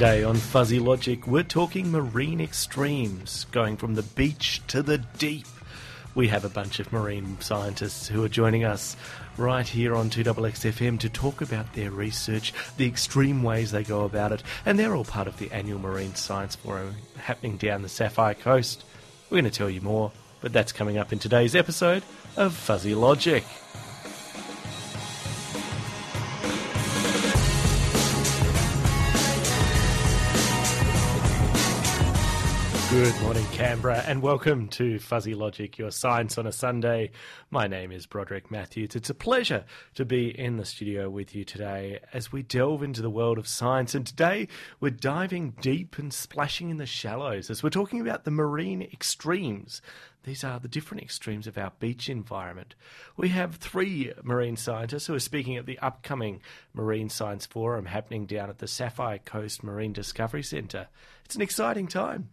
Today on Fuzzy Logic, we're talking marine extremes, going from the beach to the deep. We have a bunch of marine scientists who are joining us right here on 2XXFM to talk about their research, the extreme ways they go about it, and they're all part of the annual Marine Science Forum happening down the Sapphire Coast. We're going to tell you more, but that's coming up in today's episode of Fuzzy Logic. Good morning, Canberra, and welcome to Fuzzy Logic, your science on a Sunday. My name is Broderick Matthews. It's a pleasure to be in the studio with you today as we delve into the world of science. And today we're diving deep and splashing in the shallows as we're talking about the marine extremes. These are the different extremes of our beach environment. We have three marine scientists who are speaking at the upcoming Marine Science Forum happening down at the Sapphire Coast Marine Discovery Centre. It's an exciting time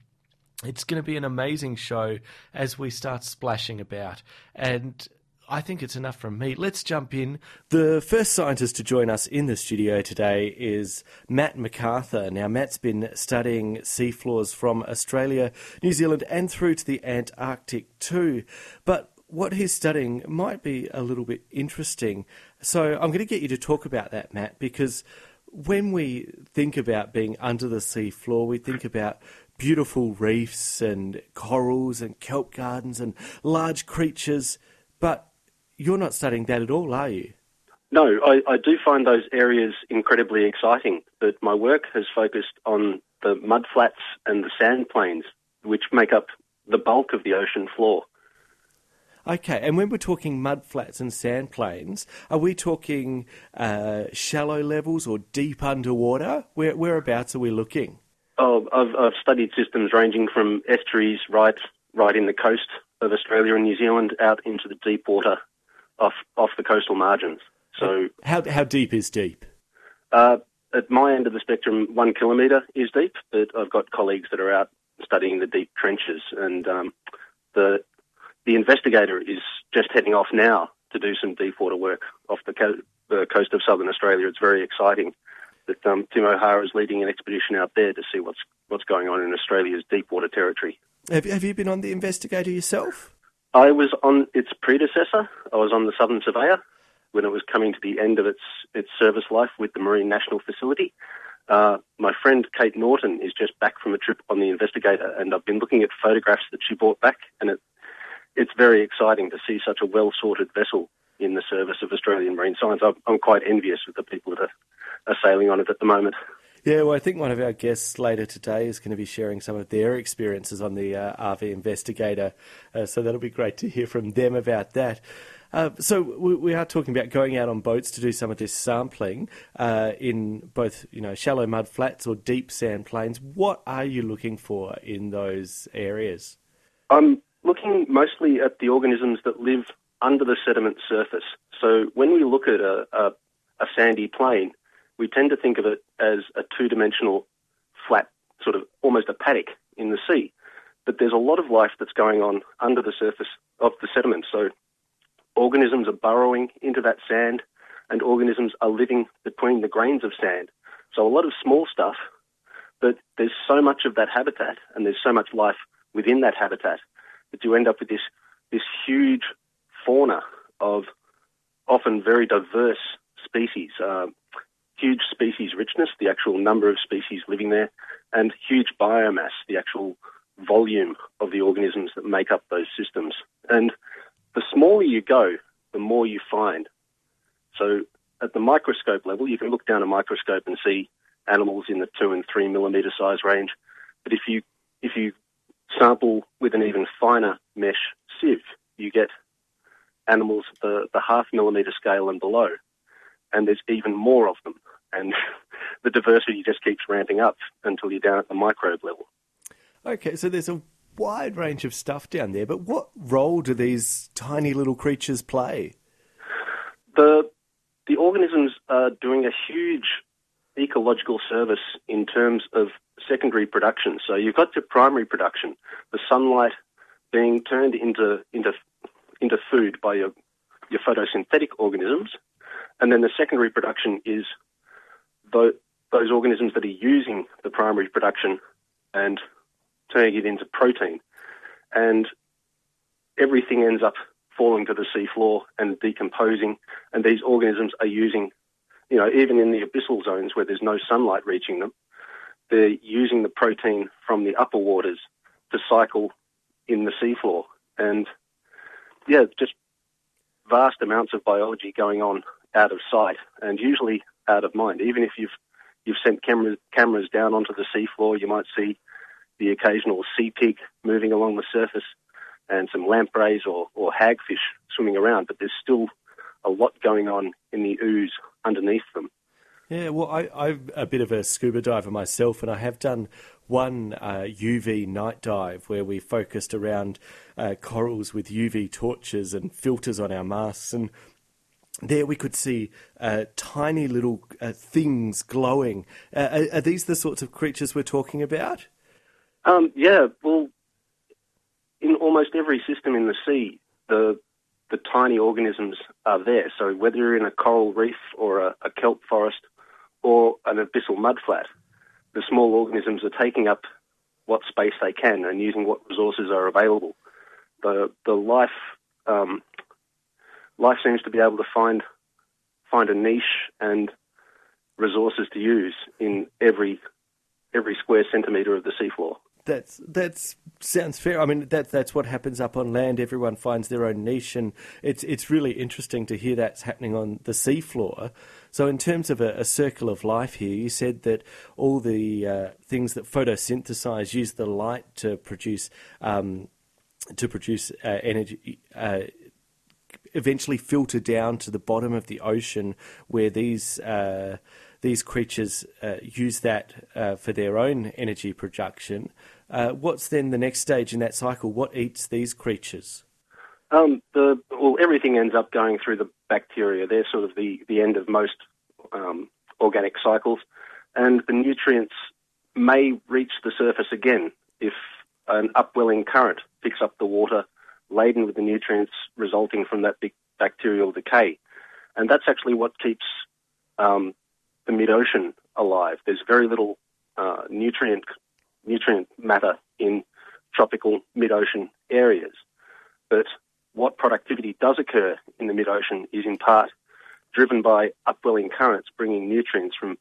it's going to be an amazing show as we start splashing about. And I think it's enough from me. Let's jump in. The first scientist to join us in the studio today is Matt MacArthur. Now, Matt's been studying seafloors from Australia, New Zealand, and through to the Antarctic too. But what he's studying might be a little bit interesting. So I'm going to get you to talk about that, Matt, because when we think about being under the sea floor, we think about beautiful reefs and corals and kelp gardens and large creatures, but you're not studying that at all, are you? No, I, I do find those areas incredibly exciting, but my work has focused on the mudflats and the sand plains, which make up the bulk of the ocean floor. Okay, and when we're talking mudflats and sand plains, are we talking uh, shallow levels or deep underwater? Where, whereabouts are we looking? Oh, I've, I've studied systems ranging from estuaries right right in the coast of Australia and New Zealand out into the deep water off off the coastal margins. So how how deep is deep? Uh, at my end of the spectrum, one kilometre is deep, but I've got colleagues that are out studying the deep trenches, and um, the the investigator is just heading off now to do some deep water work off the, co- the coast of southern Australia. It's very exciting that um, Tim O'Hara is leading an expedition out there to see what's what's going on in Australia's deep water territory. Have, have you been on the Investigator yourself? I was on its predecessor. I was on the Southern Surveyor when it was coming to the end of its its service life with the Marine National Facility. Uh, my friend Kate Norton is just back from a trip on the Investigator, and I've been looking at photographs that she brought back, and it, it's very exciting to see such a well sorted vessel in the service of Australian marine science. I'm, I'm quite envious of the people that are are sailing on it at the moment. Yeah, well, I think one of our guests later today is going to be sharing some of their experiences on the uh, RV Investigator, uh, so that'll be great to hear from them about that. Uh, so we, we, are talking about going out on boats to do some of this sampling uh, in both, you know, shallow mud flats or deep sand plains. What are you looking for in those areas? I'm looking mostly at the organisms that live under the sediment surface. So when we look at a, a, a sandy plain, we tend to think of it as a two dimensional, flat, sort of almost a paddock in the sea. But there's a lot of life that's going on under the surface of the sediment. So organisms are burrowing into that sand, and organisms are living between the grains of sand. So a lot of small stuff, but there's so much of that habitat, and there's so much life within that habitat that you end up with this this huge fauna of often very diverse species. Uh, huge species richness, the actual number of species living there, and huge biomass, the actual volume of the organisms that make up those systems. And the smaller you go, the more you find. So at the microscope level, you can look down a microscope and see animals in the two and three millimeter size range. But if you if you sample with an even finer mesh sieve, you get animals at the, the half millimeter scale and below and there's even more of them. And the diversity just keeps ramping up until you're down at the microbe level. Okay, so there's a wide range of stuff down there, but what role do these tiny little creatures play? The the organisms are doing a huge ecological service in terms of secondary production. So you've got your primary production, the sunlight being turned into into into food by your your photosynthetic organisms, and then the secondary production is those organisms that are using the primary production and turning it into protein. And everything ends up falling to the seafloor and decomposing, and these organisms are using, you know, even in the abyssal zones where there's no sunlight reaching them, they're using the protein from the upper waters to cycle in the seafloor. And yeah, just vast amounts of biology going on out of sight and usually out of mind. Even if you've you've sent cameras cameras down onto the seafloor, you might see the occasional sea pig moving along the surface and some lampreys or, or hagfish swimming around, but there's still a lot going on in the ooze underneath them. Yeah, well, I, I'm a bit of a scuba diver myself, and I have done one uh, UV night dive where we focused around uh, corals with UV torches and filters on our masks, and there we could see uh, tiny little uh, things glowing. Uh, are, are, these the sorts of creatures we're talking about? Um, yeah, well, in almost every system in the sea, the the tiny organisms are there. So whether you're in a coral reef or a, a kelp forest or an abyssal mudflat, the small organisms are taking up what space they can and using what resources are available. The the life um, life seems to be able to find find a niche and resources to use in every every square centimetre of the seafloor that's that's sounds fair. I mean, that that's what happens up on land. Everyone finds their own niche, and it's it's really interesting to hear that's happening on the seafloor. So, in terms of a, a circle of life here, you said that all the uh, things that photosynthesize use the light to produce um, to produce uh, energy. Uh, eventually filter down to the bottom of the ocean where these uh, these creatures uh, use that uh, for their own energy production. Uh, what's then the next stage in that cycle? What eats these creatures? Um, the, well, everything ends up going through the bacteria. They're sort of the, the end of most um, organic cycles. And the nutrients may reach the surface again if an upwelling current picks up the water laden with the nutrients resulting from that big bacterial decay. And that's actually what keeps um, the mid-ocean alive. There's very little uh, nutrient nutrient matter in tropical mid-ocean areas. But what productivity does occur in the mid-ocean is in part driven by upwelling currents bringing nutrients from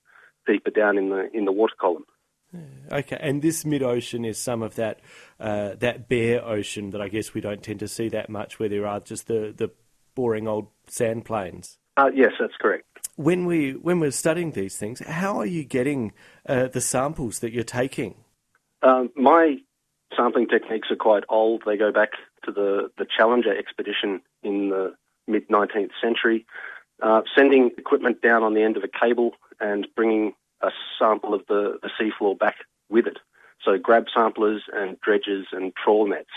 deeper down in the in the water column. Okay, and this mid-ocean is some of that uh, that bare ocean that I guess we don't tend to see that much, where there are just the, the boring old sand plains. Uh, yes, that's correct. When we when we're studying these things, how are you getting uh, the samples that you're taking? Um, my sampling techniques are quite old. They go back to the, the Challenger expedition in the mid 19th century, uh, sending equipment down on the end of a cable and bringing a sample of the, the seafloor back with it. So grab samplers and dredges and trawl nets.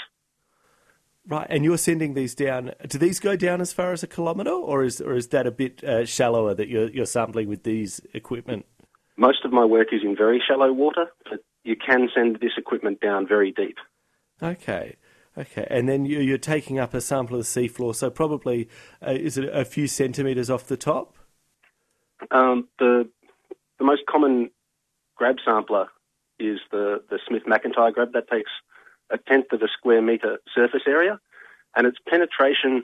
Right, and you're sending these down. Do these go down as far as a kilometre, or is or is that a bit uh, shallower that you're you're sampling with these equipment? Most of my work is in very shallow water, but you can send this equipment down very deep. Okay. Okay, and then you're taking up a sample of the seafloor, so probably uh, is it a few centimetres off the top? Um, the the most common grab sampler is the the Smith McIntyre grab that takes a tenth of a square metre surface area, and its penetration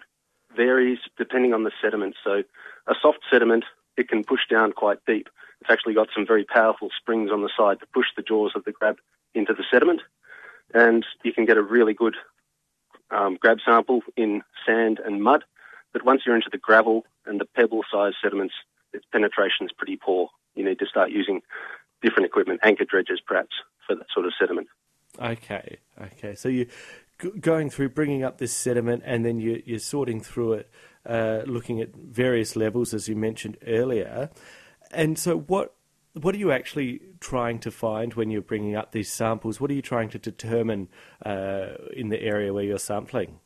varies depending on the sediment. So, a soft sediment it can push down quite deep, it's actually got some very powerful springs on the side to push the jaws of the grab into the sediment, and you can get a really good um, grab sample in sand and mud. But once you're into the gravel and the pebble-sized sediments, its penetration is pretty poor. You need to start using different equipment, anchor dredges perhaps, for that sort of sediment. Okay, okay. So you're going through bringing up this sediment and then you, are sorting through it, uh, looking at various levels, as you mentioned earlier. And so, what what are you actually trying to find when you're bringing up these samples? What are you trying to determine uh, in the area where you're sampling?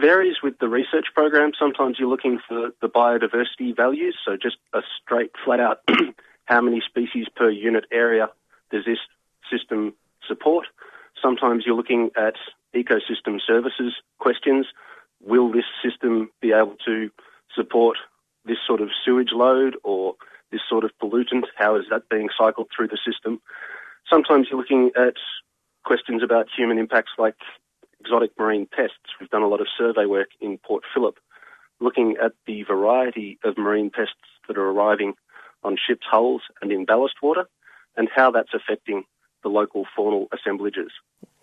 Varies with the research program. Sometimes you're looking for the biodiversity values, so just a straight, flat out, how many species per unit area does this system support? Sometimes you're looking at ecosystem services questions. Will this system be able to support this sort of sewage load or this sort of pollutant? How is that being cycled through the system? Sometimes you're looking at questions about human impacts like exotic marine pests. We've done a lot of survey work in Port Phillip looking at the variety of marine pests that are arriving on ships' hulls and in ballast water and how that's affecting the local faunal assemblages.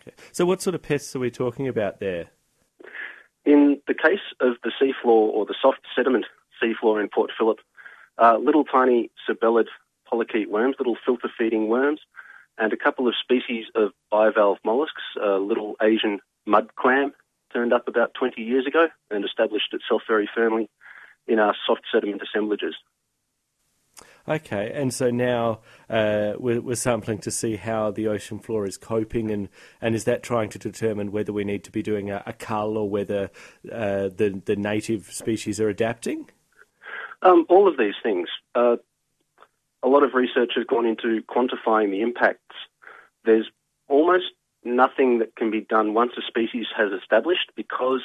Okay. So, what sort of pests are we talking about there? In the case of the seafloor or the soft sediment seafloor in Port Phillip, uh, little tiny sabellid polychaete worms, little filter feeding worms, and a couple of species of bivalve mollusks, a little Asian mud clam turned up about 20 years ago and established itself very firmly in our soft sediment assemblages. Okay, and so now uh, we're, we're, sampling to see how the ocean floor is coping, and, and is that trying to determine whether we need to be doing a, a cull or whether uh, the, the native species are adapting? Um, all of these things. Uh, a lot of research has gone into quantifying the impacts. There's almost nothing that can be done once a species has established because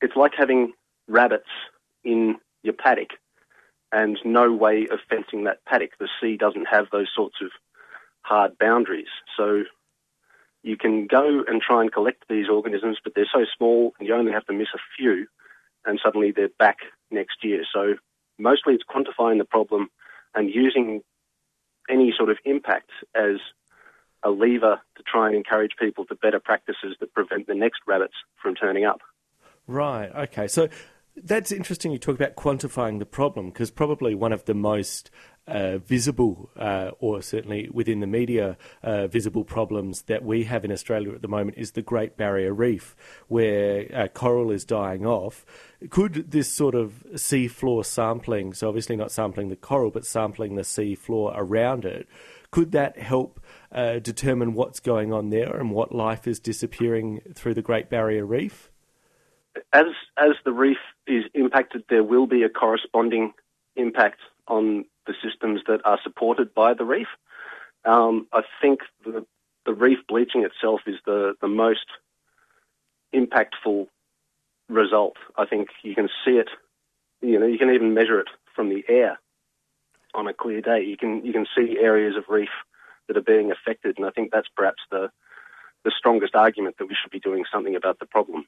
it's like having rabbits in your paddock and no way of fencing that paddock. The sea doesn't have those sorts of hard boundaries. So you can go and try and collect these organisms, but they're so small and you only have to miss a few and suddenly they're back next year. So mostly it's quantifying the problem and using any sort of impact as a lever to try and encourage people to better practices that prevent the next rabbits from turning up. Right, okay. So that's interesting you talk about quantifying the problem because probably one of the most uh, visible, uh, or certainly within the media, uh, visible problems that we have in Australia at the moment is the Great Barrier Reef, where uh, coral is dying off. Could this sort of sea floor sampling, so obviously not sampling the coral, but sampling the sea floor around it, could that help uh, determine what's going on there and what life is disappearing through the Great Barrier Reef? As as the reef is impacted, there will be a corresponding impact on the systems that are supported by the reef. Um, I think the, the reef bleaching itself is the, the most impactful result. I think you can see it, you know, you can even measure it from the air on a clear day. You can you can see areas of reef that are being affected, and I think that's perhaps the the strongest argument that we should be doing something about the problem.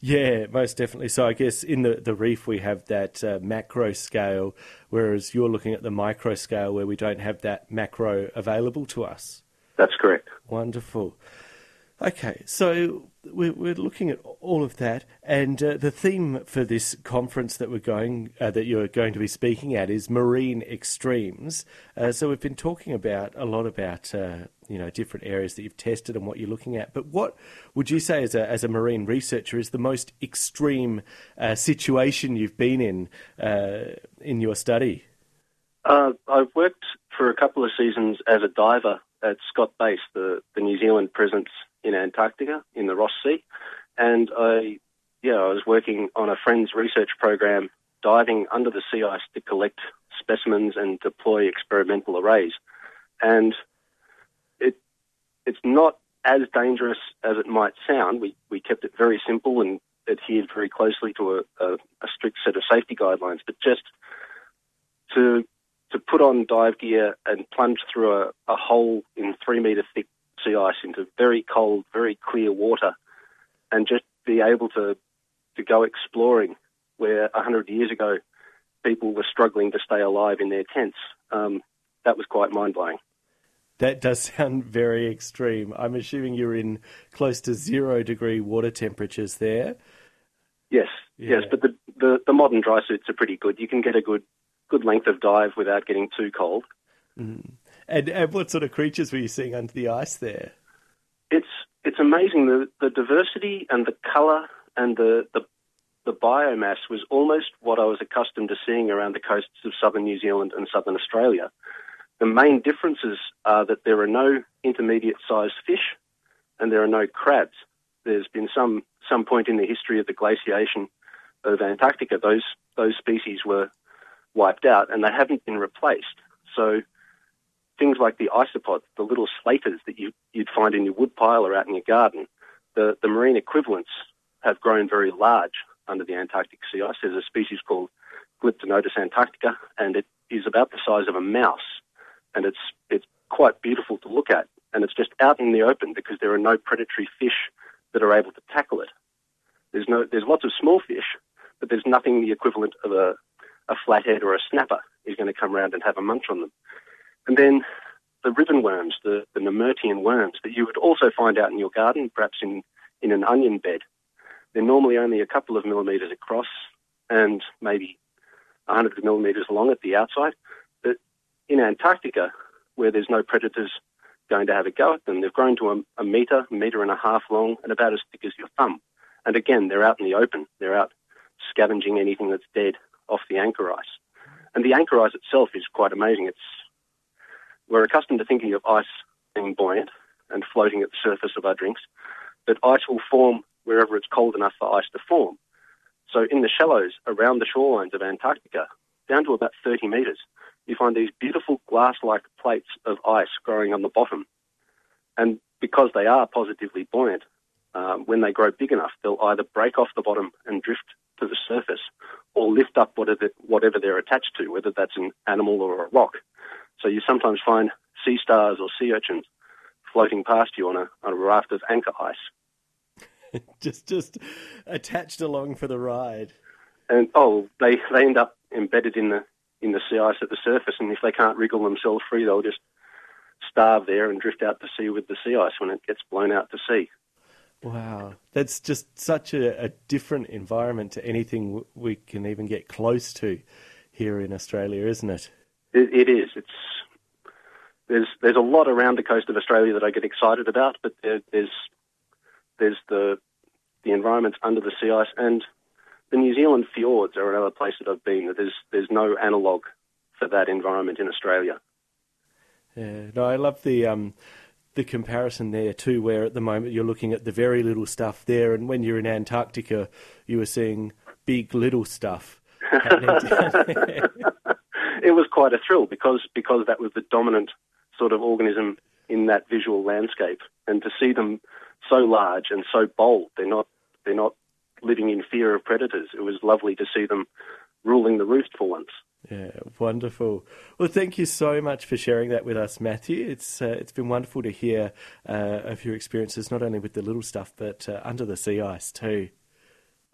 Yeah, most definitely. So I guess in the, the reef we have that uh, macro scale, whereas you're looking at the micro scale where we don't have that macro available to us. That's correct. Wonderful. Okay, so we're, looking at all of that, and uh, the theme for this conference that we're going, uh, that you're going to be speaking at, is marine extremes. Uh, so we've been talking about a lot about uh, you know different areas that you've tested and what you're looking at. But what would you say, as a as a marine researcher, is the most extreme uh, situation you've been in uh, in your study? I've worked for a couple of seasons as a diver at Scott Base, the, the New Zealand presence in Antarctica in the Ross Sea, and I, yeah, I was working on a friend's research program diving under the sea ice to collect specimens and deploy experimental arrays, and it it's not as dangerous as it might sound. We we kept it very simple and adhered very closely to a, a, a strict set of safety guidelines, but just to to put on dive gear and plunge through a, a hole in three metre thick sea ice into very cold, very clear water and just be able to, to go exploring where 100 years ago people were struggling to stay alive in their tents. Um, that was quite mind blowing. That does sound very extreme. I'm assuming you're in close to zero degree water temperatures there. Yes, yeah. yes, but the, the, the modern dry suits are pretty good. You can get a good good length of dive without getting too cold. Mm. And, and what sort of creatures were you seeing under the ice there? It's it's amazing the the diversity and the colour and the, the the biomass was almost what I was accustomed to seeing around the coasts of southern New Zealand and southern Australia. The main differences are that there are no intermediate sized fish and there are no crabs. There's been some some point in the history of the glaciation of Antarctica, those those species were wiped out and they haven't been replaced. So things like the isopods, the little slaters that you, would find in your woodpile or out in your garden, the, the marine equivalents have grown very large under the Antarctic sea ice. There's a species called Glyptonotus antarctica, and it, is about the size of a mouse, and it's it's quite beautiful to look at, and it's just out in the open because there are no predatory fish that are able to tackle it. There's no there's lots of small fish, but there's nothing the equivalent of a a flathead or a snapper is going to come around and have a munch on them. And then the ribbon worms, the, the Nemertean worms that you would also find out in your garden, perhaps in, in an onion bed. They're normally only a couple of millimetres across and maybe 100 millimetres long at the outside. But in Antarctica, where there's no predators going to have a go at them, they've grown to a, a metre, metre and a half long, and about as thick as your thumb. And again, they're out in the open. They're out scavenging anything that's dead off the anchor ice. And the anchor ice itself is quite amazing. It's we're accustomed to thinking of ice being buoyant and floating at the surface of our drinks, but ice will form wherever it's cold enough for ice to form. So in the shallows around the shorelines of Antarctica, down to about 30 metres, you find these beautiful glass-like plates of ice growing on the bottom. And because they are positively buoyant, um, when they grow big enough, they'll either break off the bottom and drift to the surface or lift up whatever, whatever they're attached to, whether that's an animal or a rock. So you sometimes find sea stars or sea urchins floating past you on a, on a raft of anchor ice. just just attached along for the ride. And oh, they they end up embedded in the in the sea ice at the surface, and if they can't wriggle themselves free, they'll just starve there and drift out to sea with the sea ice when it gets blown out to sea. Wow, that's just such a, a different environment to anything we can even get close to here in Australia, isn't it? It, it is. It's there's there's a lot around the coast of Australia that I get excited about, but there, there's there's the the environments under the sea ice and the New Zealand fjords are another place that I've been. There's there's no analogue for that environment in Australia. Yeah, no, I love the um, the comparison there too, where at the moment you're looking at the very little stuff there, and when you're in Antarctica, you were seeing big little stuff happening down there. it was quite a thrill because because that was the dominant sort of organism in that visual landscape, and to see them so large and so bold, they're not they're not living in fear of predators. It was lovely to see them ruling the roost for once. Yeah, wonderful. Well, thank you so much for sharing that with us, Matthew. It's uh, it's been wonderful to hear uh, of your experiences, not only with the little stuff, but uh, under the sea ice too.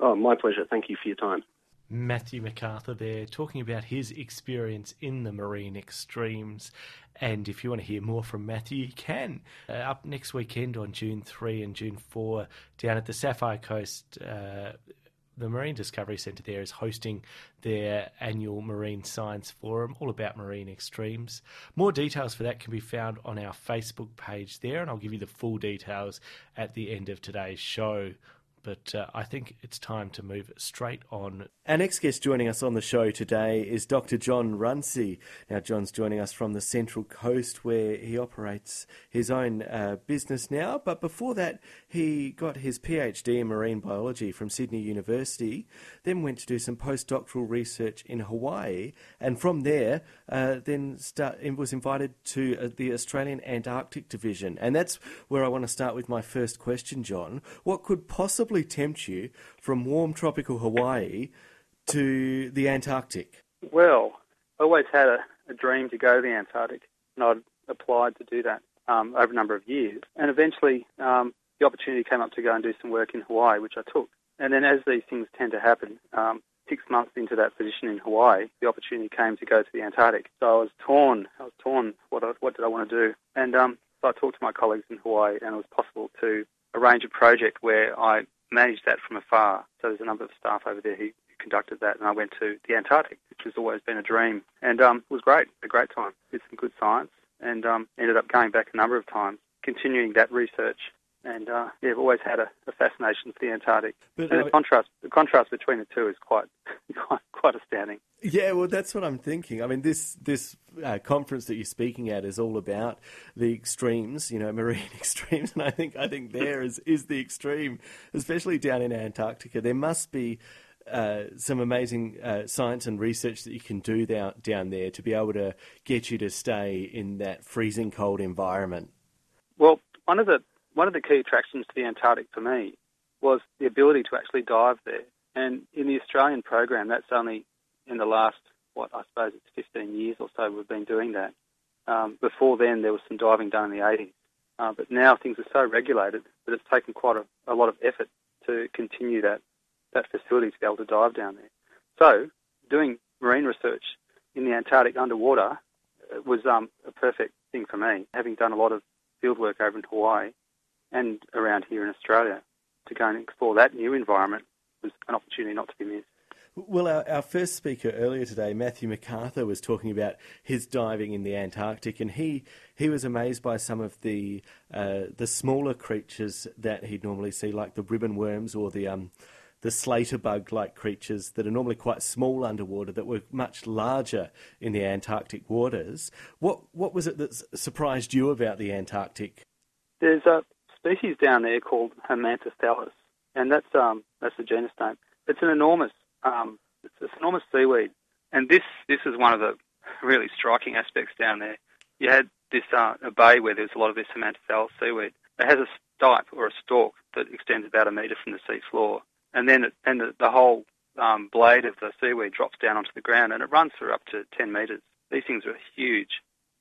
Oh, my pleasure. Thank you for your time. Matthew MacArthur there talking about his experience in the marine extremes. And if you want to hear more from Matthew, you can. Uh, up next weekend on June 3 and June 4 down at the Sapphire Coast. Uh, the Marine Discovery Centre there is hosting their annual Marine Science Forum, all about marine extremes. More details for that can be found on our Facebook page there, and I'll give you the full details at the end of today's show but uh, I think it's time to move straight on. Our next guest joining us on the show today is Dr. John Runcie. Now, John's joining us from the Central Coast where he operates his own uh, business now, but before that, he got his PhD in marine biology from Sydney University, then went to do some postdoctoral research in Hawaii, and from there, uh, then start, was invited to uh, the Australian Antarctic Division. And that's where I want to start with my first question, John. What could possibly tempt you from warm tropical Hawaii to the Antarctic? Well, I always had a, a dream to go to the Antarctic, and I'd applied to do that um, over a number of years. And eventually, um, the opportunity came up to go and do some work in Hawaii, which I took. And then, as these things tend to happen, um, six months into that position in Hawaii, the opportunity came to go to the Antarctic. So I was torn. I was torn. What, what did I want to do? And um, so I talked to my colleagues in Hawaii, and it was possible to arrange a project where I managed that from afar. So there's a number of staff over there who conducted that, and I went to the Antarctic, which has always been a dream, and um, it was great, a great time. Did some good science, and um, ended up going back a number of times, continuing that research. And uh, yeah, I've always had a, a fascination for the Antarctic. But, and the contrast, the contrast between the two is quite, quite, quite astounding. Yeah, well, that's what I'm thinking. I mean, this this uh, conference that you're speaking at is all about the extremes, you know, marine extremes, and I think I think there is is the extreme, especially down in Antarctica. There must be uh, some amazing uh, science and research that you can do down down there to be able to get you to stay in that freezing cold environment. Well, one of the one of the key attractions to the Antarctic for me was the ability to actually dive there. And in the Australian program, that's only in the last what I suppose it's 15 years or so we've been doing that. Um, before then, there was some diving done in the 80s, uh, but now things are so regulated that it's taken quite a, a lot of effort to continue that that facility to be able to dive down there. So, doing marine research in the Antarctic underwater uh, was um, a perfect thing for me, having done a lot of field work over in Hawaii and around here in Australia. To go and explore that new environment was an opportunity not to be missed. Well, our, our, first speaker earlier today, Matthew MacArthur, was talking about his diving in the Antarctic, and he, he was amazed by some of the uh, the smaller creatures that he'd normally see, like the ribbon worms or the um, the slater bug like creatures that are normally quite small underwater that were much larger in the Antarctic waters. What what was it that surprised you about the Antarctic? There's a species down there called Himantothallus, and that's um, that's the genus name. It's an enormous um, it's an enormous seaweed, and this this is one of the really striking aspects down there. You had this uh, a bay where there's a lot of this Himantothallus seaweed. It has a stipe or a stalk that extends about a metre from the sea floor, and then it, and the, the whole um, blade of the seaweed drops down onto the ground, and it runs for up to 10 metres. These things are huge.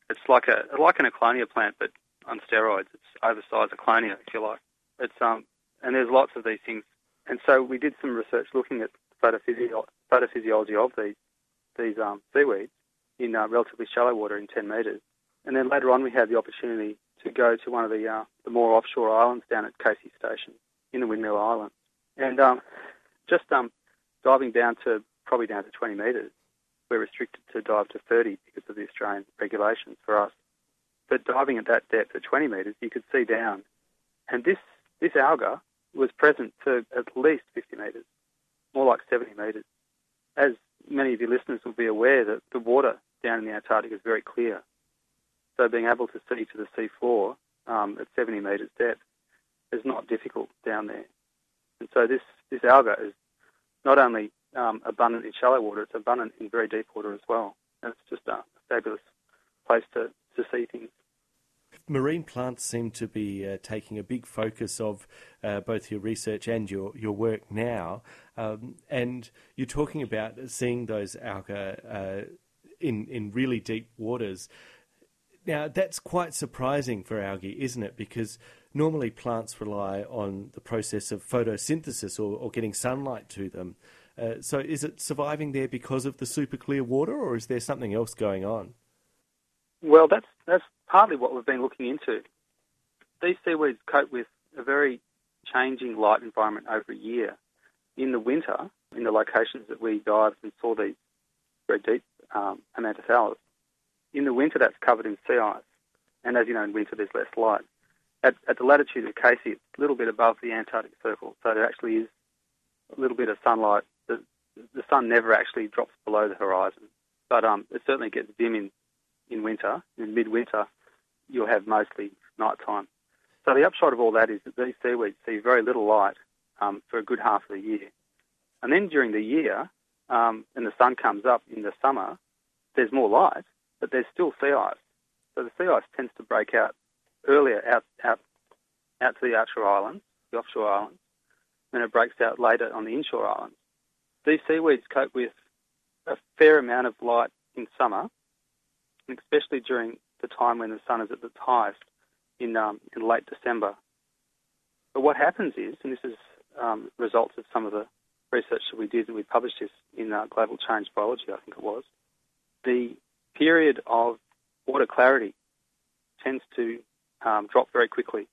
It's like a like an Ecklonia plant, but on steroids. It's oversized Ecklonia, if you like. It's um, and there's lots of these things. And so we did some research looking at photophysio- photophysiology of these these um, seaweeds in uh, relatively shallow water in 10 metres. And then later on, we had the opportunity to go to one of the uh, the more offshore islands down at Casey Station in the Windmill Islands, and um, just um, diving down to probably down to 20 metres. We're restricted to dive to 30 because of the Australian regulations for us. But diving at that depth at 20 metres, you could see down, and this this alga was present to at least 50 metres more like 70 metres. As many of your listeners will be aware, that the water down in the Antarctic is very clear. So being able to see to the sea floor um, at 70 metres depth is not difficult down there. And so this, this alga is not only um, abundant in shallow water, it's abundant in very deep water as well. And it's just a fabulous place to, to see things marine plants seem to be uh, taking a big focus of uh, both your research and your, your work now. Um, and you're talking about seeing those alga uh, in, in really deep waters. Now, that's quite surprising for algae, isn't it? Because normally plants rely on the process of photosynthesis or, or getting sunlight to them. Uh, so, is it surviving there because of the super clear water, or is there something else going on? Well, that's that's partly what we've been looking into. These seaweeds cope with a very changing light environment over a year. In the winter, in the locations that we dived and saw these very deep um, Himantothallus, in the winter that's covered in sea ice. And as you know, in winter there's less light. At, at the latitude of Casey, it's a little bit above the Antarctic Circle, so there actually is a little bit of sunlight. The, the sun never actually drops below the horizon, but um, it certainly gets dim in in winter, in midwinter, you'll have mostly nighttime. So the upshot of all that is that these seaweeds see very little light um, for a good half of the year. And then during the year, um, and the sun comes up in the summer, there's more light, but there's still sea ice. So the sea ice tends to break out earlier out, out, out to the outer islands, the offshore islands, and it breaks out later on the inshore islands. These seaweeds cope with a fair amount of light in summer, and especially during the time when the sun is at its highest in, um, in late December. But what happens is, and this is um, results of some of the research that we did, and we published this in uh, Global Change Biology, I think it was, the period of water clarity tends to um, drop very quickly.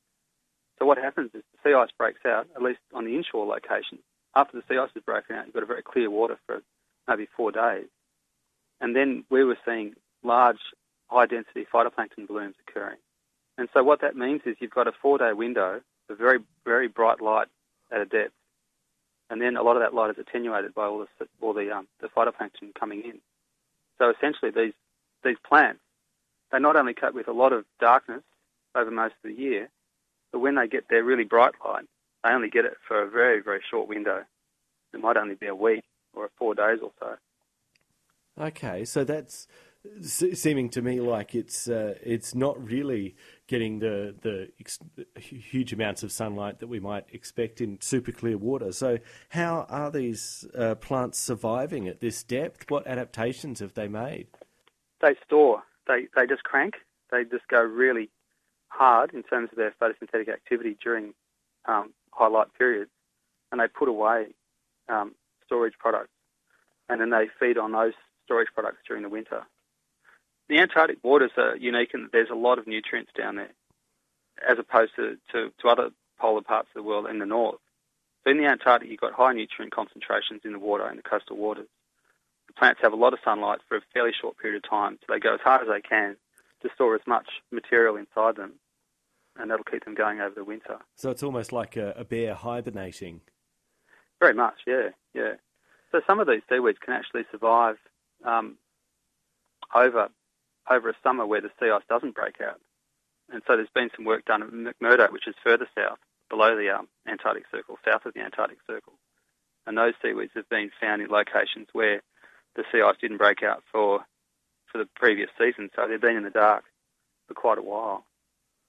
So what happens is the sea ice breaks out, at least on the inshore location. After the sea ice is broken out, you've got a very clear water for maybe four days. And then we were seeing large high density phytoplankton blooms occurring. And so what that means is you've got a four day window of very, very bright light at a depth. And then a lot of that light is attenuated by all the, all the, um, the phytoplankton coming in. So essentially these, these plants, they not only cope with a lot of darkness over most of the year, but when they get their really bright light, they only get it for a very, very short window. It might only be a week or four days or so. Okay, so that's seeming to me like it's uh, it's not really getting the the ex- huge amounts of sunlight that we might expect in super clear water. So, how are these uh, plants surviving at this depth? What adaptations have they made? They store. They they just crank. They just go really hard in terms of their photosynthetic activity during um, high light periods, and they put away um, storage products, and then they feed on those storage products during the winter. The Antarctic waters are unique in that there's a lot of nutrients down there, as opposed to, to, to other polar parts of the world in the north. So in the Antarctic, you've got high nutrient concentrations in the water, in the coastal waters. The plants have a lot of sunlight for a fairly short period of time, so they go as hard as they can to store as much material inside them, and that'll keep them going over the winter. So it's almost like a, a bear hibernating. Very much, yeah, yeah. So some of these seaweeds can actually survive um, over over a summer where the sea ice doesn't break out. And so there's been some work done at McMurdo, which is further south, below the um, Antarctic Circle, south of the Antarctic Circle. And those seaweeds have been found in locations where the sea ice didn't break out for for the previous season, so they've been in the dark for quite a while.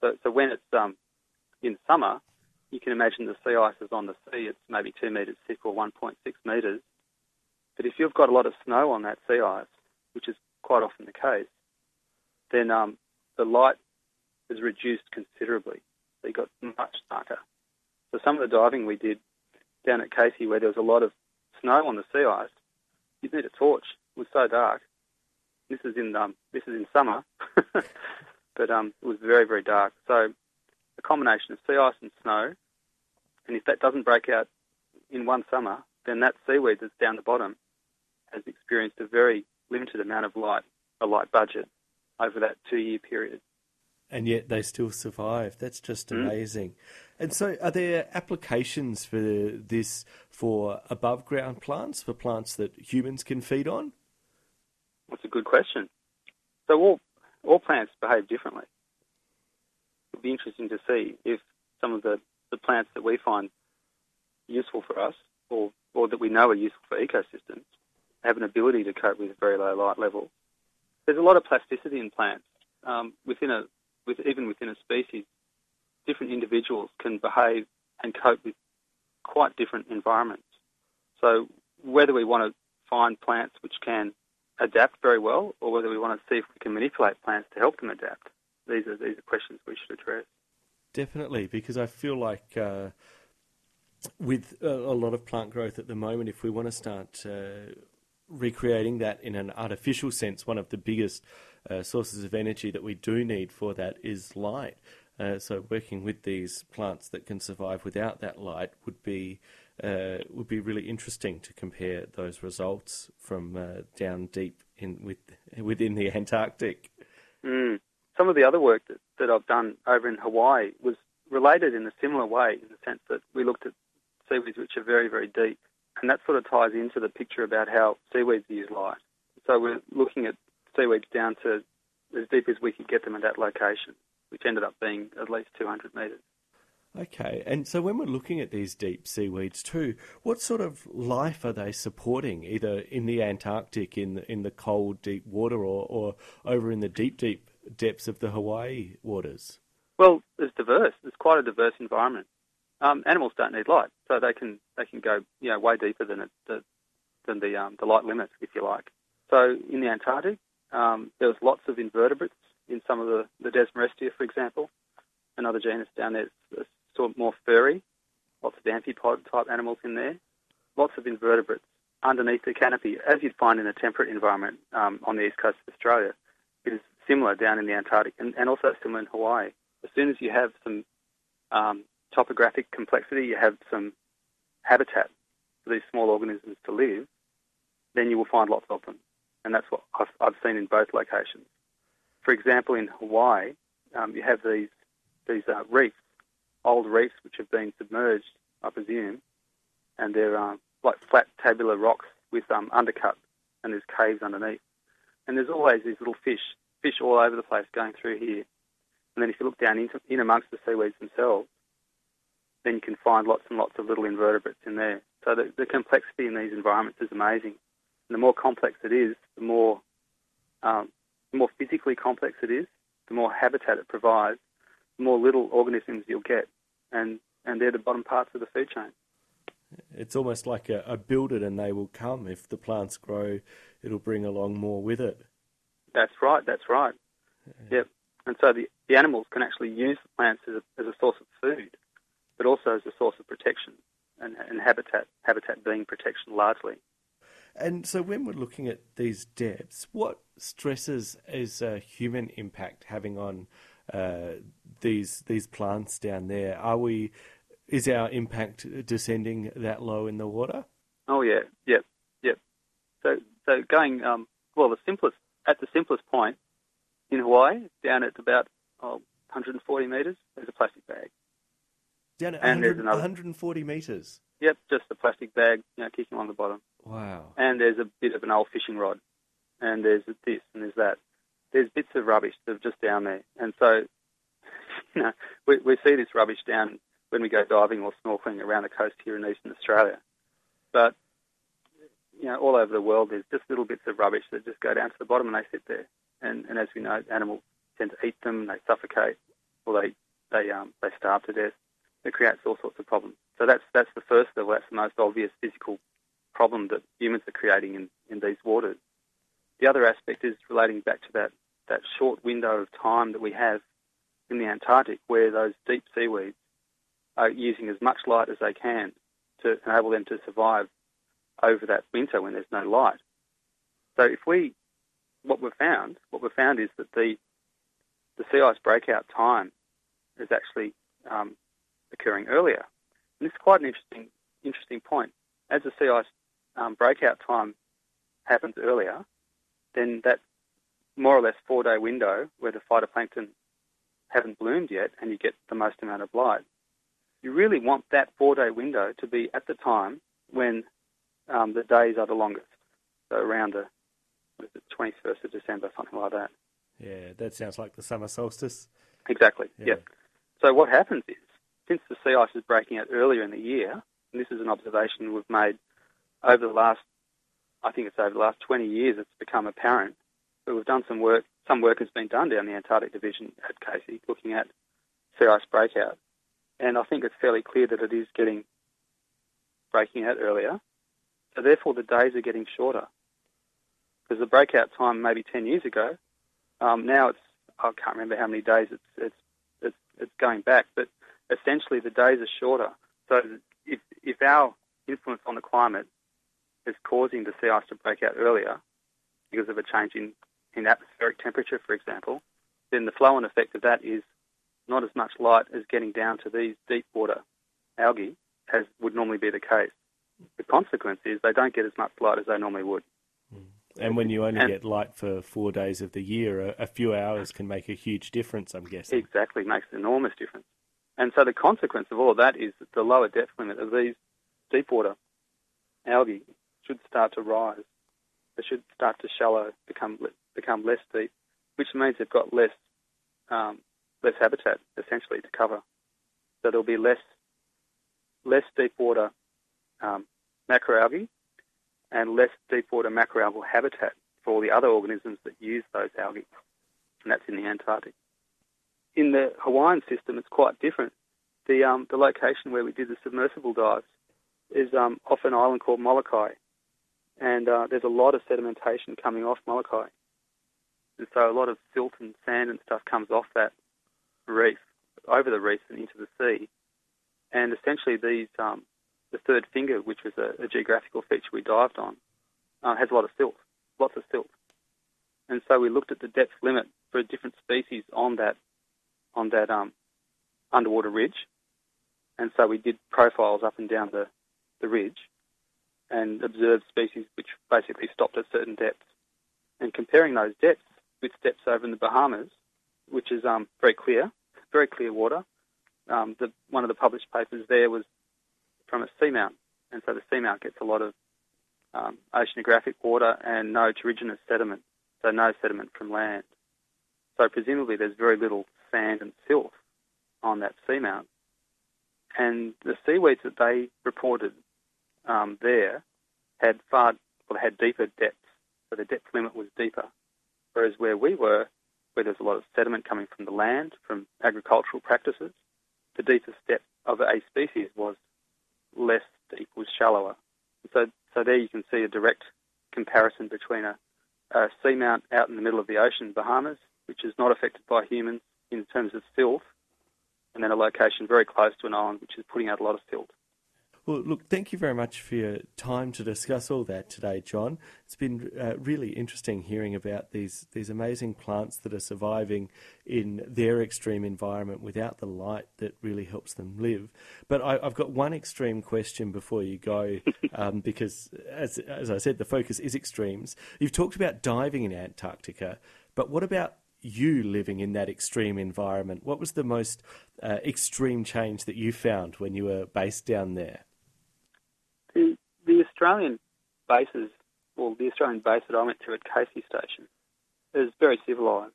So, so when it's um, in summer, you can imagine the sea ice is on the sea. It's maybe two metres thick or 1.6 metres. But if you've got a lot of snow on that sea ice, which is quite often the case, then um, the light is reduced considerably. You got much darker. So some of the diving we did down at Casey, where there was a lot of snow on the sea ice, you'd need a torch. It was so dark. This is in um, this is in summer, but um, it was very very dark. So a combination of sea ice and snow, and if that doesn't break out in one summer, then that seaweed that's down the bottom has experienced a very limited amount of light, a light budget, over that two year period. And yet they still survive. That's just mm. amazing. Mm. And so, are there applications for this for above ground plants, for plants that humans can feed on? That's a good question. So, all, all plants behave differently. It'd be interesting to see if some of the, the plants that we find useful for us or, or that we know are useful for ecosystems have an ability to cope with very low light levels there's a lot of plasticity in plants. Um, within a, with, even within a species, different individuals can behave and cope with quite different environments. So whether we want to find plants which can adapt very well, or whether we want to see if we can manipulate plants to help them adapt, these are these are questions we should address. Definitely, because I feel like. Uh, with a, lot of plant growth at the moment, if we want to start uh, recreating that in an artificial sense, one of the biggest uh, sources of energy that we do need for that is light. Uh, so working with these plants that can survive without that light would be uh, would be really interesting to compare those results from uh, down deep in with within the Antarctic. Mm. Some of the other work that, that I've done over in Hawaii was related in a similar way, in the sense that we looked at seaweeds which are very very deep and that sort of ties into the picture about how seaweeds use light. So we're looking at seaweeds down to as deep as we could get them at that location, which ended up being at least 200 metres. Okay, and so when we're looking at these deep seaweeds too, what sort of life are they supporting, either in the Antarctic, in the, in the cold, deep water, or, or over in the deep, deep depths of the Hawaii waters? Well, it's diverse. It's quite a diverse environment um, animals don't need light, so they can they can go you know way deeper than it, the, than the um, the light limit, if you like. So in the Antarctic, um, there was lots of invertebrates in some of the the Desmarestia, for example, another genus down there, sort of more furry, lots of amphipod type animals in there, lots of invertebrates underneath the canopy, as you'd find in a temperate environment um, on the east coast of Australia. It is similar down in the Antarctic and, and also similar in Hawaii. As soon as you have some um, topographic complexity, you have some habitat for these small organisms to live, then you will find lots of them. And that's what I've, I've seen in both locations. For example, in Hawaii, um, you have these, these uh, reefs, old reefs which have been submerged, I presume, and they're uh, like flat tabular rocks with um, undercut, and there's caves underneath. And there's always these little fish, fish all over the place going through here. And then if you look down in amongst the seaweeds themselves, then you can find lots and lots of little invertebrates in there. So the, the complexity in these environments is amazing. And the more complex it is, the more um, the more physically complex it is, the more habitat it provides, the more little organisms you'll get, and and they're the bottom parts of the food chain. It's almost like a, a build it and they will come. If the plants grow, it'll bring along more with it. That's right. That's right. Yeah. Yep. And so the, the animals can actually use the plants as a, as a source of food, but also as a source of protection and, and habitat, habitat being protection largely. And so when we're looking at these depths, what stresses is a human impact having on uh, these these plants down there? Are we is our impact descending that low in the water? Oh yeah, yep, yep. So so going um, well, the simplest at the simplest point in Hawaii, down at about oh, 140 metres, there's a plastic bag. Down at 100, 140 metres. Yep, just a plastic bag, you know, kicking along the bottom. Wow. And there's a bit of an old fishing rod, and there's this and there's that. There's bits of rubbish that are just down there, and so you know we we see this rubbish down when we go diving or snorkeling around the coast here in eastern Australia. But you know, all over the world, there's just little bits of rubbish that just go down to the bottom and they sit there. And, and as we know, animals tend to eat them, they suffocate, or they they um, they starve to death. It creates all sorts of problems. So that's that's the first level. That's the most obvious physical problem that humans are creating in, in these waters. The other aspect is relating back to that, that short window of time that we have in the Antarctic where those deep seaweeds are using as much light as they can to enable them to survive over that winter when there's no light. So if we, what we've found, what we've found is that the the sea ice breakout time is actually um, occurring earlier. And this is quite an interesting interesting point. As the sea ice um, breakout time happens earlier, then that more or less four day window where the phytoplankton haven't bloomed yet and you get the most amount of light. You really want that four day window to be at the time when um, the days are the longest. So around the, what is it, 21st of December, something like that. Yeah, that sounds like the summer solstice. Exactly, yeah. Yep. So what happens is, since the sea ice is breaking out earlier in the year, and this is an observation we've made over the last, I think it's over the last 20 years, it's become apparent. But we've done some work, some work has been done down the Antarctic Division at Casey looking at sea ice breakout. And I think it's fairly clear that it is getting breaking out earlier. So therefore the days are getting shorter. Because the breakout time maybe 10 years ago, um, now it's, I can't remember how many days it's, it's, it's, it's going back, but essentially the days are shorter. So if, if our influence on the climate is causing the sea ice to break out earlier because of a change in, in atmospheric temperature, for example, then the flow on effect of that is not as much light as getting down to these deep water algae as would normally be the case. The consequence is they don't get as much light as they normally would. Hmm. And when you only and, get light for four days of the year, a, a, few hours can make a huge difference, I'm guessing. Exactly, makes an enormous difference. And so the consequence of all of that is that the lower depth limit of these deep water algae should start to rise. They should start to shallow, become become less deep, which means they've got less um, less habitat essentially to cover. So there'll be less less deep water um, macroalgae and less deep water macroalgal habitat for all the other organisms that use those algae, and that's in the Antarctic. In the Hawaiian system, it's quite different. The um, the location where we did the submersible dives is um, off an island called Molokai, and uh, there's a lot of sedimentation coming off Molokai. And so a lot of silt and sand and stuff comes off that reef, over the reef and into the sea. And essentially these, um, the third finger, which was a, a geographical feature we dived on, uh, has a lot of silt, lots of silt. And so we looked at the depth limit for different species on that, on that um, underwater ridge. And so we did profiles up and down the, the ridge and observed species which basically stopped at certain depths. And comparing those depths with depths over in the Bahamas, which is um, very clear, very clear water. Um, the, one of the published papers there was from a seamount, and so the seamount gets a lot of um, oceanographic water and no terrigenous sediment, so no sediment from land. So presumably there's very little sand and silt on that seamount. And the seaweeds that they reported um, there had far, well, had deeper depths, so the depth limit was deeper Whereas where we were, where there's a lot of sediment coming from the land, from agricultural practices, the deepest depth of a species was less deep, was shallower. So, so there you can see a direct comparison between a, a seamount out in the middle of the ocean, Bahamas, which is not affected by humans in terms of silt, and then a location very close to an island which is putting out a lot of silt. Well, look, thank you very much for your time to discuss all that today, John. It's been uh, really interesting hearing about these, these amazing plants that are surviving in their extreme environment without the light that really helps them live. But I, have got one extreme question before you go, um, because as, as I said, the focus is extremes. You've talked about diving in Antarctica, but what about you living in that extreme environment? What was the most uh, extreme change that you found when you were based down there? The, the Australian bases, well, the Australian base that I went to at Casey Station is very civilised.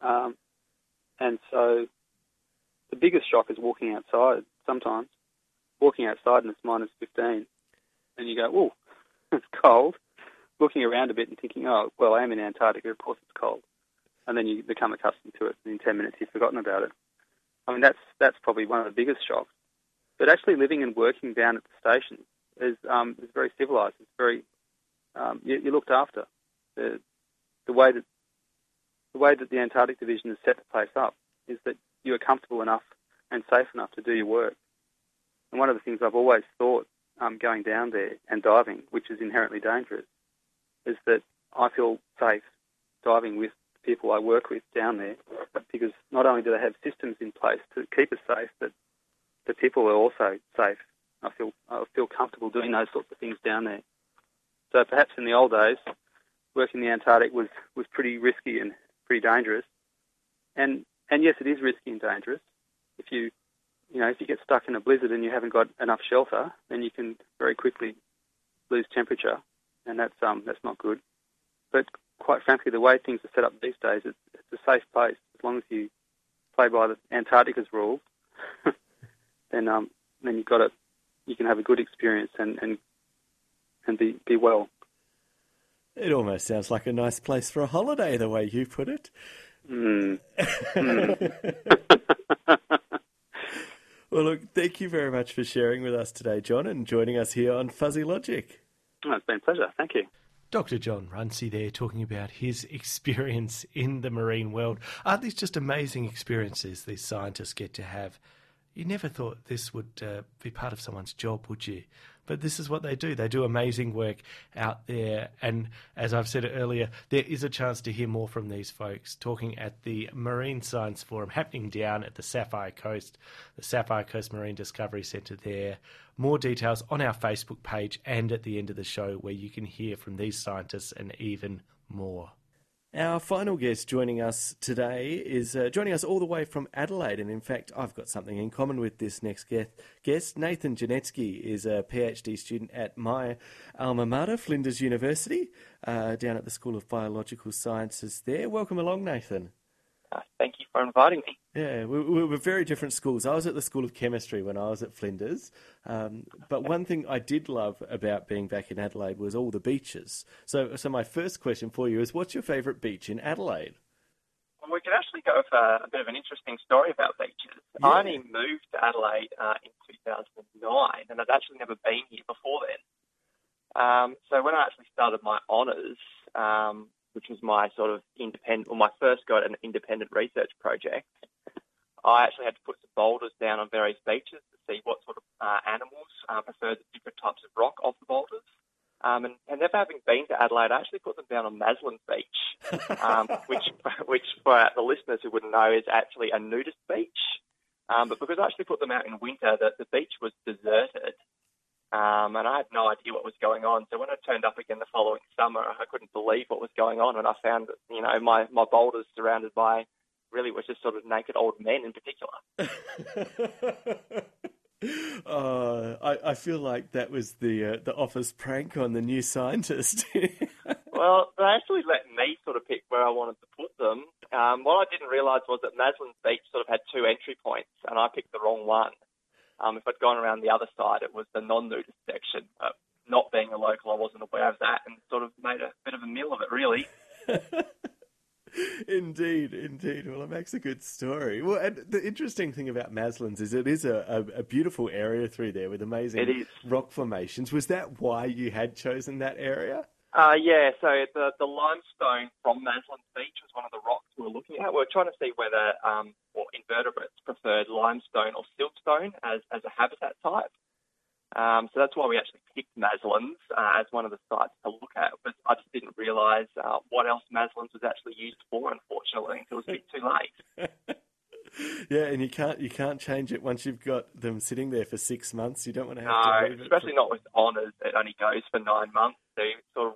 Um, and so the biggest shock is walking outside sometimes. Walking outside and it's minus 15. And you go, oh, it's cold. Looking around a bit and thinking, oh, well, I am in Antarctica, of course it's cold. And then you become accustomed to it, and in 10 minutes you've forgotten about it. I mean, that's, that's probably one of the biggest shocks. But actually living and working down at the station is um, is very civilized. It's very um, you, are looked after. The the way that the way that the Antarctic Division has set the place up is that you are comfortable enough and safe enough to do your work. And one of the things I've always thought um, going down there and diving, which is inherently dangerous, is that I feel safe diving with people I work with down there because not only do they have systems in place to keep us safe, but the people are also safe I feel I feel comfortable doing those sorts of things down there. So perhaps in the old days, working in the Antarctic was, was pretty risky and pretty dangerous. And and yes, it is risky and dangerous. If you you know if you get stuck in a blizzard and you haven't got enough shelter, then you can very quickly lose temperature, and that's um that's not good. But quite frankly, the way things are set up these days, it's, it's a safe place as long as you play by the Antarctica's rules. then um then you've got it you can have a good experience and and and be be well. It almost sounds like a nice place for a holiday, the way you put it. Mm. Mm. well, look, thank you very much for sharing with us today, John, and joining us here on Fuzzy Logic. Oh, it's been a pleasure. Thank you. Dr. John Runcie there talking about his experience in the marine world. Aren't these just amazing experiences these scientists get to have? you never thought this would uh, be part of someone's job, would you? But this is what they do. They do amazing work out there. And as I've said earlier, there is a chance to hear more from these folks talking at the Marine Science Forum happening down at the Sapphire Coast, the Sapphire Coast Marine Discovery Centre there. More details on our Facebook page and at the end of the show where you can hear from these scientists and even more. Our final guest joining us today is uh, joining us all the way from Adelaide, and in fact, I've got something in common with this next guest. Nathan Janetzki is a PhD student at my alma mater, Flinders University, uh, down at the School of Biological Sciences there. Welcome along, Nathan. Uh, thank you for inviting me. Yeah, we, we, were very different schools. I was at the School of Chemistry when I was at Flinders. Um, but one thing I did love about being back in Adelaide was all the beaches. So, so my first question for you is what's your favourite beach in Adelaide? Well, we could actually go for a bit of an interesting story about beaches. Yeah. I only moved to Adelaide uh, in 2009, and I'd actually never been here before then. Um, so when I actually started my honours, um, which was my sort of independent, or my first go at an independent research project, I actually had to put some boulders down on various beaches to see what sort of uh, animals uh, prefer the different types of rock off the boulders. Um, and, and never having been to Adelaide, I actually put them down on Maslin Beach, um, which, which for the listeners who wouldn't know is actually a nudist beach. Um, but because I actually put them out in winter, the, the beach was deserted. Um, and I had no idea what was going on. So when I turned up again the following summer, I couldn't believe what was going on. And I found you know, my, my boulders surrounded by really was just sort of naked old men in particular. uh, I, I feel like that was the uh, the office prank on the new scientist. well, they actually let me sort of pick where I wanted to put them. Um, what I didn't realise was that Maslin Beach sort of had two entry points, and I picked the wrong one. Um, if I'd gone around the other side, it was the non-nudist section. Uh, not being a local, I wasn't aware of that, and sort of made a bit of a meal of it, really. Indeed, indeed. Well, it makes a good story. Well, and the interesting thing about Maslins is it is a, a, a beautiful area through there with amazing rock formations. Was that why you had chosen that area? Uh, yeah, so the, the limestone from Maslins Beach was one of the rocks we were looking at. We were trying to see whether um, or invertebrates preferred limestone or siltstone as, as a habitat type. Um, so that's why we actually picked Maslins uh, as one of the sites to look at. But I just didn't realise uh, what else Maslins was actually used for, unfortunately, until it was a bit too late. yeah, and you can't you can't change it once you've got them sitting there for six months. You don't want to have no, to move especially it. not with honours. It only goes for nine months. So you sort of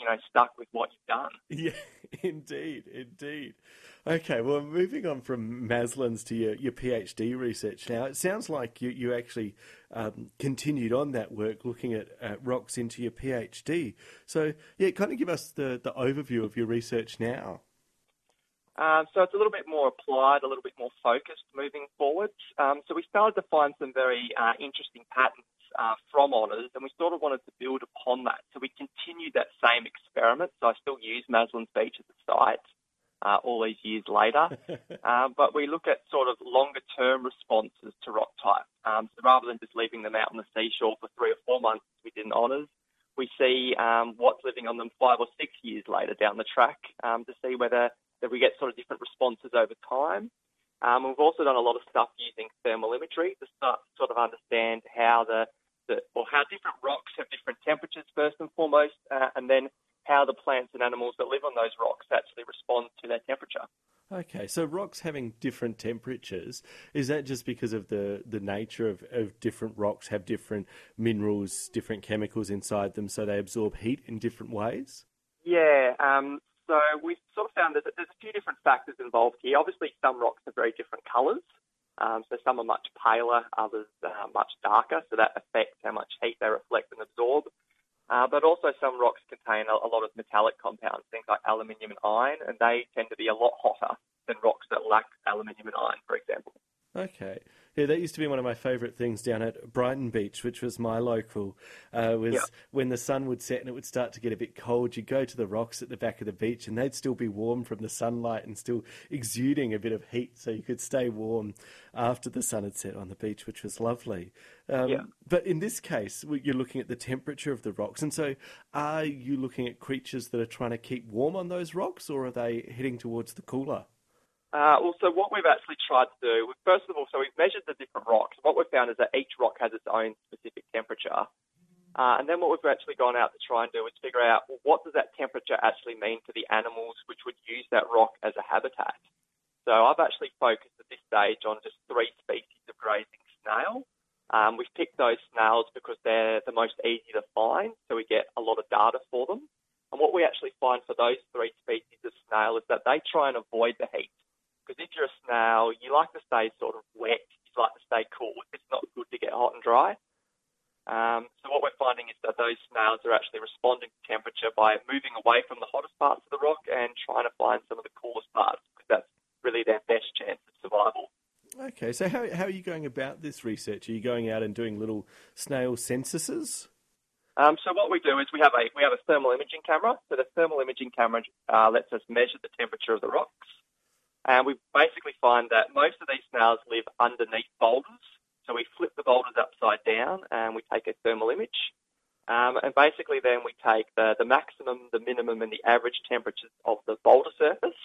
you sort of you know stuck with what you've done. Yeah, indeed, indeed. Okay, well, moving on from Maslins to your, your PhD research now, it sounds like you, you actually um, continued on that work looking at, at rocks into your PhD. So, yeah, kind of give us the, the overview of your research now. Um, so it's a little bit more applied, a little bit more focused moving forward. Um, so we started to find some very uh, interesting patterns uh, from honours, and we sort of wanted to build upon that. So we continued that same experiment. So I still use Maslins Beach as a site uh, all these years later, um, but we look at sort of longer term responses to rock type. Um, so rather than just leaving them out on the seashore for three or four months, we did in honours. We see um, what's living on them five or six years later down the track um, to see whether that we get sort of different responses over time. Um, we've also done a lot of stuff using thermal imagery to start to sort of understand how the, the or how different rocks have different temperatures first and foremost, uh, and then how the plants and animals that live on those rocks actually respond to their temperature. Okay, so rocks having different temperatures, is that just because of the, the nature of, of different rocks have different minerals, different chemicals inside them, so they absorb heat in different ways? Yeah, um, so we've sort of found that there's a few different factors involved here. Obviously, some rocks are very different colours. Um, so some are much paler, others uh, much darker, so that affects how much heat they reflect and absorb. Uh, but also some rocks contain a, a, lot of metallic compounds, things like aluminium and iron, and they tend to be a lot hotter than rocks that lack aluminium and iron, for example. Okay. Yeah, that used to be one of my favourite things down at Brighton Beach, which was my local. Uh, was yeah. when the sun would set and it would start to get a bit cold. You'd go to the rocks at the back of the beach, and they'd still be warm from the sunlight and still exuding a bit of heat, so you could stay warm after the sun had set on the beach, which was lovely. Um, yeah. But in this case, you're looking at the temperature of the rocks, and so are you looking at creatures that are trying to keep warm on those rocks, or are they heading towards the cooler? Uh, well, so what we've actually tried to do, first of all, so we've measured the different rocks. What we've found is that each rock has its own specific temperature. Uh, and then what we've actually gone out to try and do is figure out well, what does that temperature actually mean for the animals which would use that rock as a habitat. So I've actually focused at this stage on just three species of grazing snail. Um, we've picked those snails because they're the most easy to find, so we get a lot of data for them. And what we actually find for those three species of snail is that they try and avoid the heat. Because if you're a snail, you like to stay sort of wet, you like to stay cool. It's not good to get hot and dry. Um, so what we're finding is that those snails are actually responding to temperature by moving away from the hottest parts of the rock and trying to find some of the coolest parts because that's really their best chance of survival. Okay, so how, how are you going about this research? Are you going out and doing little snail censuses? Um, so what we do is we have a we have a thermal imaging camera. So the thermal imaging camera uh, lets us measure the temperature of the rocks. And we basically find that most of these snails live underneath boulders. So we flip the boulders upside down and we take a thermal image. Um, and basically then we take the, the maximum, the minimum and the average temperatures of the boulder surface.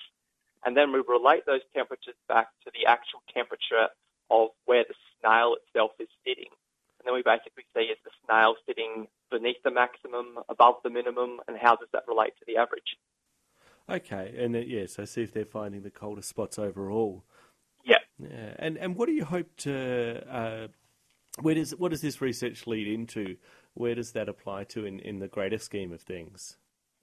And then we relate those temperatures back to the actual temperature of where the snail itself is sitting. And then we basically see is the snail sitting beneath the maximum, above the minimum, and how does that relate to the average? Okay, and then, yeah, so see if they're finding the colder spots overall. Yeah. Yeah, and and what do you hope to? Uh, where does what does this research lead into? Where does that apply to in, in the greater scheme of things?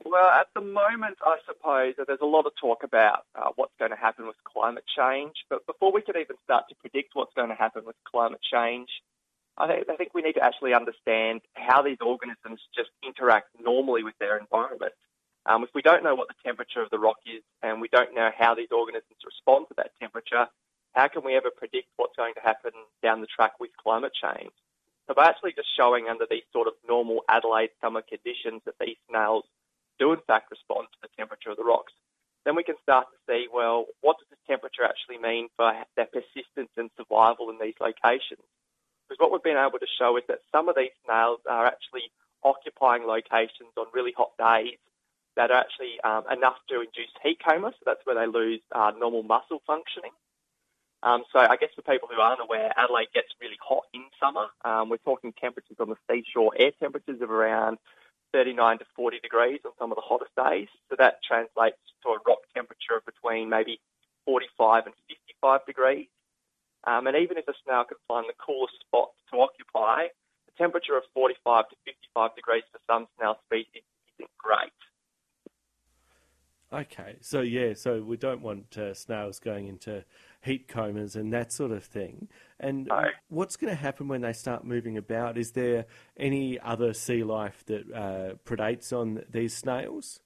Well, at the moment, I suppose that there's a lot of talk about uh, what's going to happen with climate change. But before we can even start to predict what's going to happen with climate change, I think, I think we need to actually understand how these organisms just interact normally with their environment. Um, if we don't know what the temperature of the rock is and we don't know how these organisms respond to that temperature, how can we ever predict what's going to happen down the track with climate change? So by actually just showing under these sort of normal Adelaide summer conditions that these snails do in fact respond to the temperature of the rocks, then we can start to see, well, what does the temperature actually mean for their persistence and survival in these locations? Because what we've been able to show is that some of these snails are actually occupying locations on really hot days that are actually um, enough to induce heat coma, so that's where they lose uh, normal muscle functioning. Um, so I guess for people who aren't aware, Adelaide gets really hot in summer. Um, we're talking temperatures on the seashore, air temperatures of around 39 to 40 degrees on some of the hottest days. So that translates to a rock temperature of between maybe 45 and 55 degrees. Um, and even if a snail can find the coolest spot to occupy, the temperature of 45 to 55 degrees for some snail species isn't great. Okay, so yeah, so we don't want uh, snails going into heat comas and that sort of thing. And no. what's going to happen when they start moving about? Is there any other sea life that uh, predates on these snails?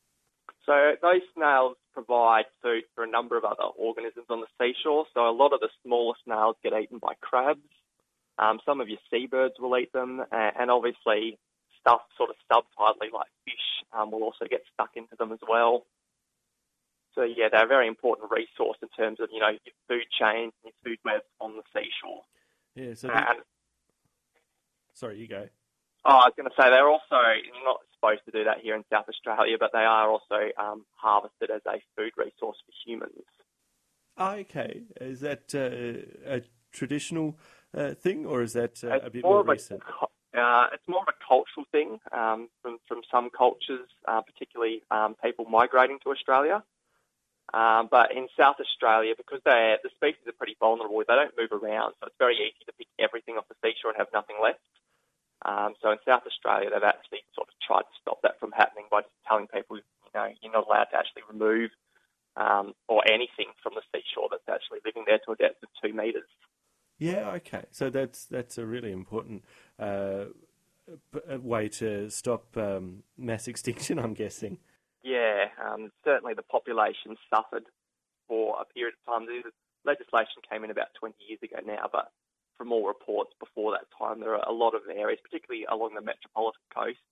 So those snails provide food for a number of other organisms on the seashore. So a lot of the smaller snails get eaten by crabs. Um, some of your seabirds will eat them, and obviously stuff sort of subtidally like fish um, will also get stuck into them as well. So yeah, they're a very important resource in terms of you know your food chains and your food webs on the seashore. Yeah. So. And, sorry, you go. Oh, I was going to say they're also not supposed to do that here in South Australia, but they are also um, harvested as a food resource for humans. okay, is that uh, a traditional uh, thing, or is that uh, a bit more, more recent? Uh, it's more of a cultural thing um, from from some cultures, uh, particularly um, people migrating to Australia. Um, but in South Australia, because the species are pretty vulnerable, they don't move around, so it's very easy to pick everything off the seashore and have nothing left. Um, so in South Australia, they've actually sort of tried to stop that from happening by telling people, you know, you're not allowed to actually remove um, or anything from the seashore that's actually living there to a depth of two metres. Yeah, okay. So that's that's a really important uh, way to stop um, mass extinction, I'm guessing. Yeah, um, certainly the population suffered for a period of time. The legislation came in about 20 years ago now, but from all reports before that time, there are a lot of areas, particularly along the metropolitan coast,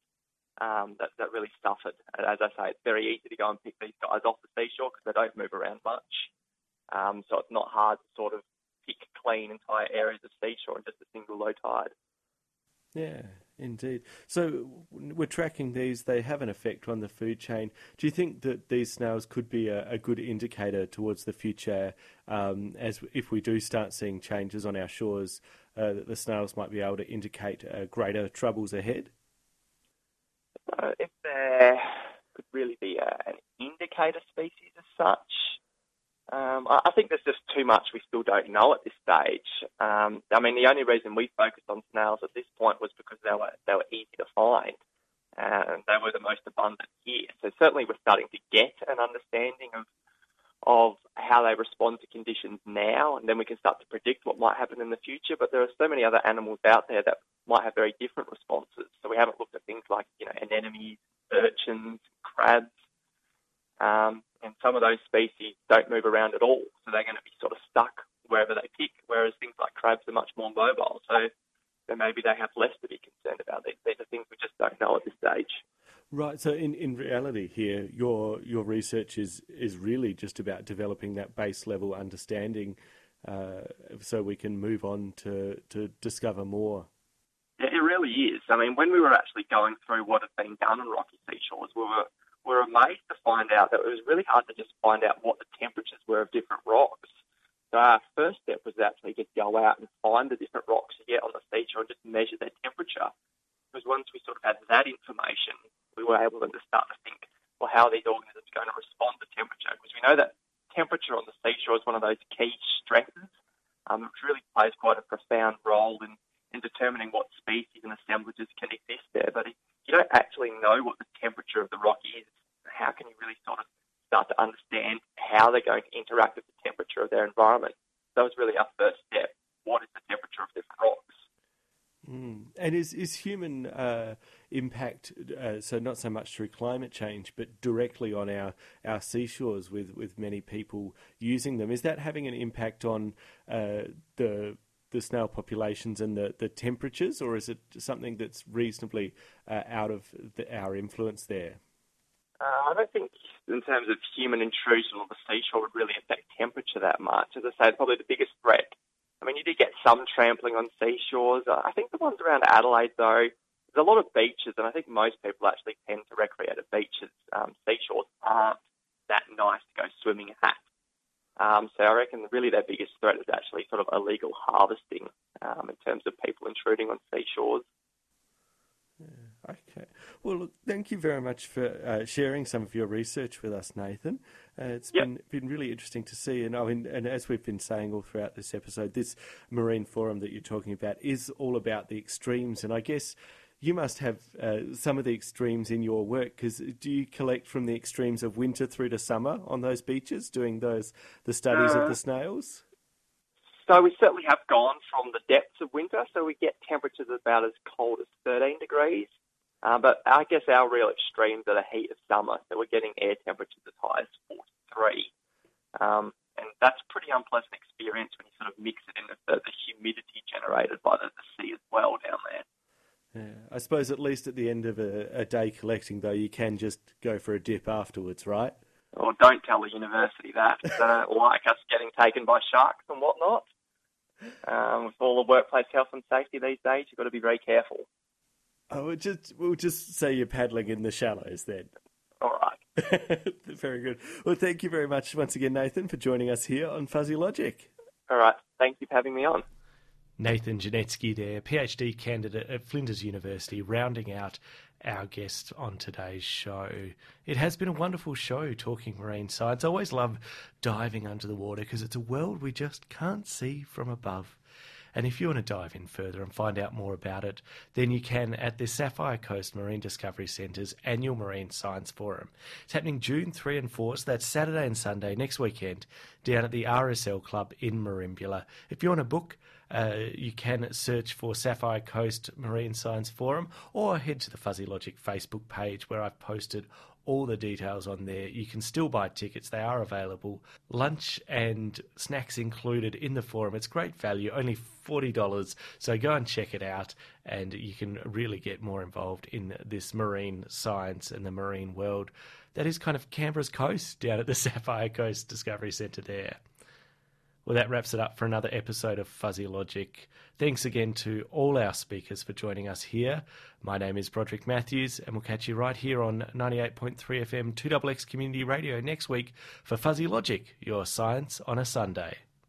um, that, that really suffered. And as I say, it's very easy to go and pick these guys off the seashore because they don't move around much. Um, so it's not hard to sort of pick clean entire areas of seashore in just a single low tide. Yeah, indeed. So we're tracking these, they have an effect on the food chain. Do you think that these snails could be a, a good indicator towards the future um, as if we do start seeing changes on our shores, uh, that the snails might be able to indicate uh, greater troubles ahead? Uh, if there could really be a, an indicator species as such, um, I, think there's just too much we still don't know at this stage. Um, I mean, the only reason we focused on snails at this point was because they were they were easy to find, and they were the most abundant here. So certainly, we're starting to get an understanding of of how they respond to conditions now, and then we can start to predict what might happen in the future. But there are so many other animals out there that might have very different responses. So we haven't looked at things like you know anemones, urchins, crabs. Um, and some of those species don't move around at all, so they're going to be sort of stuck wherever they pick. Whereas things like crabs are much more mobile, so then maybe they have less to be concerned about. These, these are things we just don't know at this stage. Right. So in, in reality here, your your research is is really just about developing that base level understanding, uh, so we can move on to to discover more. Yeah, it really is. I mean, when we were actually going through what had been done on rocky seashores, we were were amazed to find out that it was really hard to just find out what the temperatures were of different rocks. So our first step was actually just go out and find the different rocks you get on the seashore and just measure their temperature. Because once we sort of had that information, we were able to start to think, well, how are these organisms going to respond to temperature? Because we know that temperature on the seashore is one of those key stresses, um, which really plays quite a profound role in, in determining what species and assemblages can exist there. But you don't actually know what the temperature of the rock is, how can you really sort of start to understand how they're going to interact with the temperature of their environment? That was really our first step. What is the temperature of different rocks? Mm. And is is human uh, impact uh, so not so much through climate change, but directly on our, our seashores with, with many people using them? Is that having an impact on uh, the the snail populations and the, the temperatures, or is it something that's reasonably uh, out of the, our influence there? Uh, I don't think, in terms of human intrusion on the seashore, would really affect temperature that much. As I say, probably the biggest threat. I mean, you do get some trampling on seashores. I think the ones around Adelaide, though, there's a lot of beaches, and I think most people actually tend to recreate at beaches. Um, seashores aren't that nice to go swimming at. Um, so I reckon really their biggest threat is actually sort of illegal harvesting um, in terms of people intruding on seashores. Yeah, okay. Well, look, thank you very much for uh, sharing some of your research with us, Nathan. Uh, it's yep. been been really interesting to see, and I mean, and as we've been saying all throughout this episode, this marine forum that you're talking about is all about the extremes, and I guess you must have uh, some of the extremes in your work because do you collect from the extremes of winter through to summer on those beaches, doing those the studies uh, of the snails? So we certainly have gone from the depths of winter, so we get temperatures about as cold as 13 degrees. Uh, but I guess our real extremes are the heat of summer, so we're getting air temperatures as high as 43. Um, and that's a pretty unpleasant experience when you sort of mix it in with the, the humidity generated by the, the sea as well down there. Yeah, I suppose at least at the end of a, a, day collecting, though, you can just go for a dip afterwards, right? Or don't tell the university that. They don't like us getting taken by sharks and whatnot. Um, with all the workplace health and safety these days, you've got to be very careful. Oh, we'll just we'll just say you're paddling in the shallows then. All right. very good. Well, thank you very much once again, Nathan, for joining us here on Fuzzy Logic. All right. Thank you for having me on. Nathan Janetzki there, PhD candidate at Flinders University, rounding out our guest on today's show. It has been a wonderful show talking marine science. I always love diving under the water because it's a world we just can't see from above. And if you want to dive in further and find out more about it, then you can at the Sapphire Coast Marine Discovery Centre's annual Marine Science Forum. It's happening June 3 and 4, so that's Saturday and Sunday next weekend down at the RSL Club in Merimbula. If you want to book, uh, you can search for Sapphire Coast Marine Science Forum or head to the Fuzzy Logic Facebook page where I've posted all the details on there. You can still buy tickets, they are available. Lunch and snacks included in the forum. It's great value, only $40. So go and check it out, and you can really get more involved in this marine science and the marine world. That is kind of Canberra's coast down at the Sapphire Coast Discovery Centre there. Well, that wraps it up for another episode of Fuzzy Logic. Thanks again to all our speakers for joining us here. My name is Broderick Matthews, and we'll catch you right here on 98.3 FM 2XX Community Radio next week for Fuzzy Logic, your science on a Sunday.